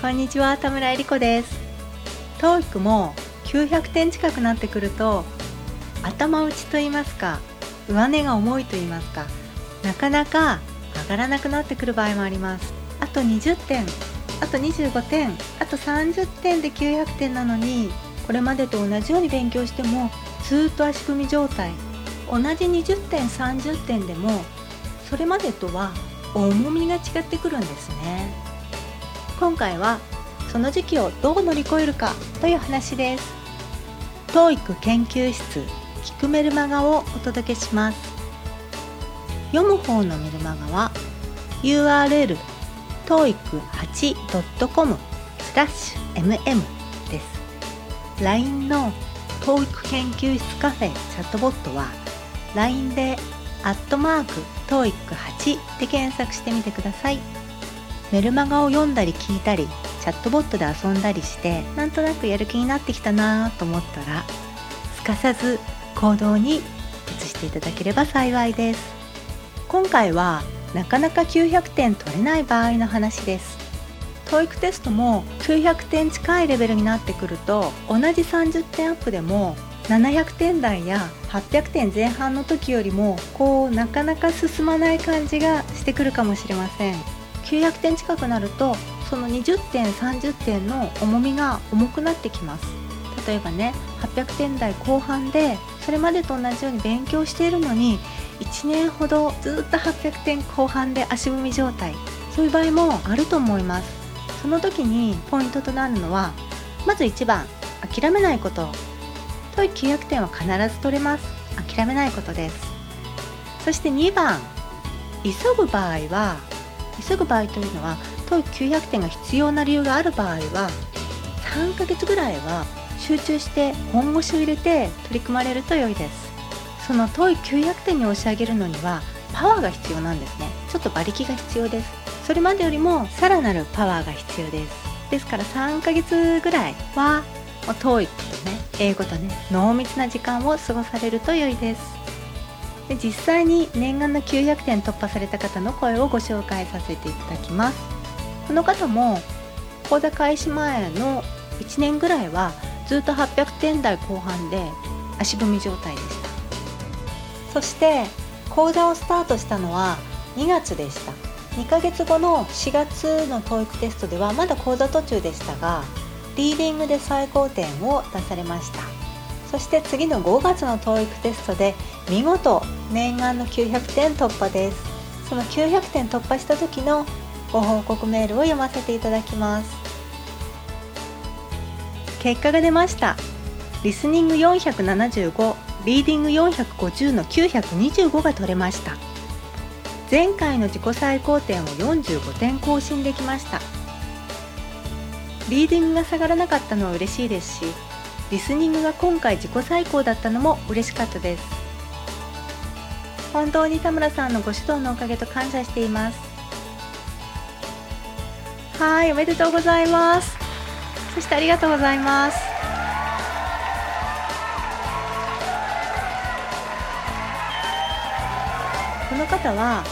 こんにちは田村えり子です。TOEIC も900点近くなってくると頭打ちと言いますか上値が重いと言いますかなかなか上がらなくなってくる場合もあります。あと20点あと25点あと30点で900点なのにこれまでと同じように勉強してもずっと足踏み状態。同じ20点30点でもそれまでとは重みが違ってくるんですね。今回はその時期をどう乗り越えるかという話です。TOEIC 研究室聞くメルマガをお届けします。読む方のメルマガは URL toeic8.com スラッシュ mm です。LINE の TOEIC 研究室カフェチャットボットは LINE でアットマーク TOEIC8 で検索してみてください。メルマガを読んだり聞いたりチャットボットで遊んだりしてなんとなくやる気になってきたなと思ったらすかさず行動に移していただければ幸いです。今回はなかなか900点取れない場合の話です。TOEIC テストも900点近いレベルになってくると同じ30点アップでも700点台や800点前半の時よりもこうなかなか進まない感じがしてくるかもしれません。900点近くなるとその20点30点の重みが重くなってきます。例えばね800点台後半でそれまでと同じように勉強しているのに1年ほどずっと800点後半で足踏み状態。そういう場合もあると思います。その時にポイントとなるのはまず1番諦めないこと。とい900点は必ず取れます。諦めないことです。そして2番急ぐ場合は急ぐ場合というのは TOEIC900 点が必要な理由がある場合は3ヶ月ぐらいは集中して本腰を入れて取り組まれると良いです。その TOEIC900 点に押し上げるのにはパワーが必要なんですね。ちょっと馬力が必要です。それまでよりもさらなるパワーが必要です。ですから3ヶ月ぐらいは TOEIC とね英語とね濃密な時間を過ごされると良いです。で実際に念願の900点突破された方の声をご紹介させていただきます。この方も講座開始前の1年ぐらいはずっと800点台後半で足踏み状態でした。そして講座をスタートしたのは2月でした。2ヶ月後の4月の TOEIC テストではまだ講座途中でしたがリーディングで最高点を出されました。そして次の5月の TOEIC テストで見事念願の900点突破です。その900点突破した時のご報告メールを読ませていただきます。結果が出ました。リスニング475リーディング450の925が取れました。前回の自己最高点を45点更新できました。リーディングが下がらなかったのは嬉しいですしリスニングが今回自己最高だったのも嬉しかったです。本当に田村さんのご指導のおかげと感謝しています。はいおめでとうございます。そしてありがとうございます。この方は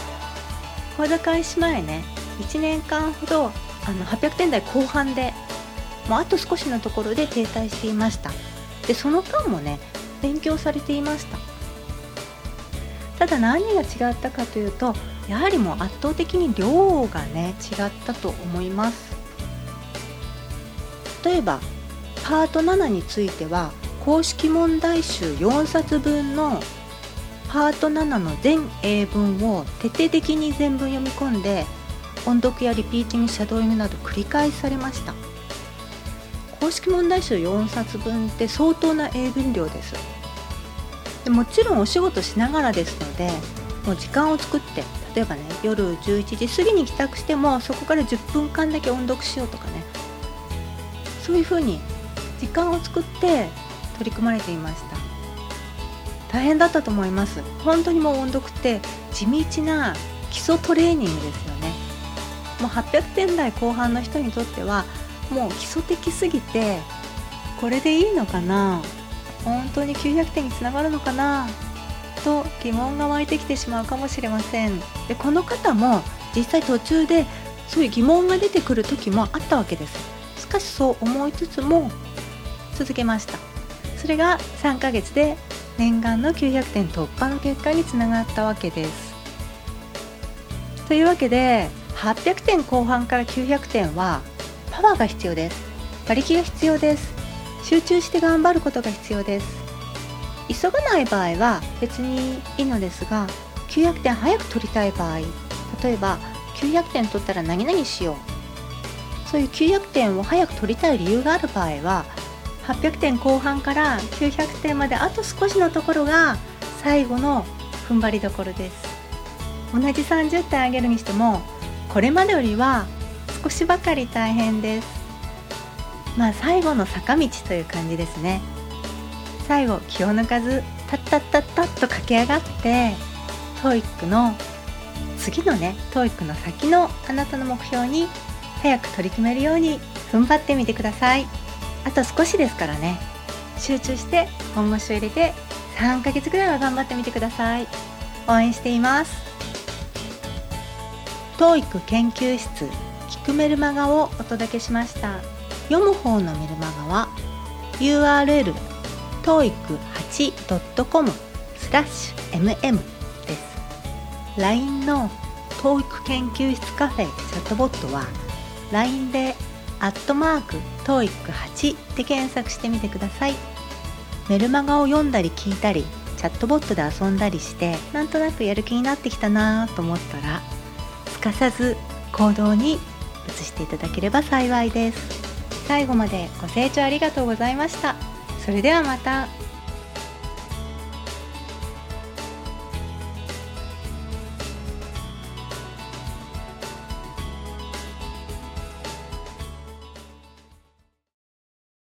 講座開始前ね1年間ほどあの800点台後半でもうあと少しのところで停滞していました。でその間もね勉強されていました。ただ何が違ったかというとやはりもう圧倒的に量がね違ったと思います。例えばパート7については公式問題集4冊分のパート7の全英文を徹底的に全文読み込んで音読やリピーティングシャドーイングなど繰り返されました。公式問題集4冊分って相当な英文量です。でもちろんお仕事しながらですのでもう時間を作って例えばね夜11時過ぎに帰宅してもそこから10分間だけ音読しようとかね。そういうふうに時間を作って取り組まれていました。大変だったと思います。本当にもう音読って地道な基礎トレーニングですよね。もう800点台後半の人にとってはもう基礎的すぎてこれでいいのかな？本当に900点につながるのかな？と疑問が湧いてきてしまうかもしれません。でこの方も実際途中でそういう疑問が出てくる時もあったわけです。しかしそう思いつつも続けました。それが3ヶ月で念願の900点突破の結果につながったわけです。というわけで800点後半から900点はパワーが必要です。馬力が必要です。集中して頑張ることが必要です。急がない場合は別にいいのですが900点早く取りたい場合例えば900点取ったら何々しよう。そういう900点を早く取りたい理由がある場合は800点後半から900点まであと少しのところが最後の踏ん張りどころです。同じ30点上げるにしてもこれまでよりは少しばかり大変です。まあ最後の坂道という感じですね。最後気を抜かずタッタッタッタッと駆け上がって TOEIC の次のね TOEIC の先のあなたの目標に早く取り組めるように踏ん張ってみてください。あと少しですからね。集中して本腰を入れて3ヶ月ぐらいは頑張ってみてください。応援しています。TOEIC 研究室。くメルマガをお届けしました。読む方のメルマガは URL toeic8.com スラッシュ mm です。LINE の TOEIC 研究室カフェチャットボットは LINE でアットマーク TOEIC8 で検索してみてください。メルマガを読んだり聞いたりチャットボットで遊んだりしてなんとなくやる気になってきたなと思ったらすかさず行動に移していただければ幸いです最後までご清聴ありがとうございましたそれではまた。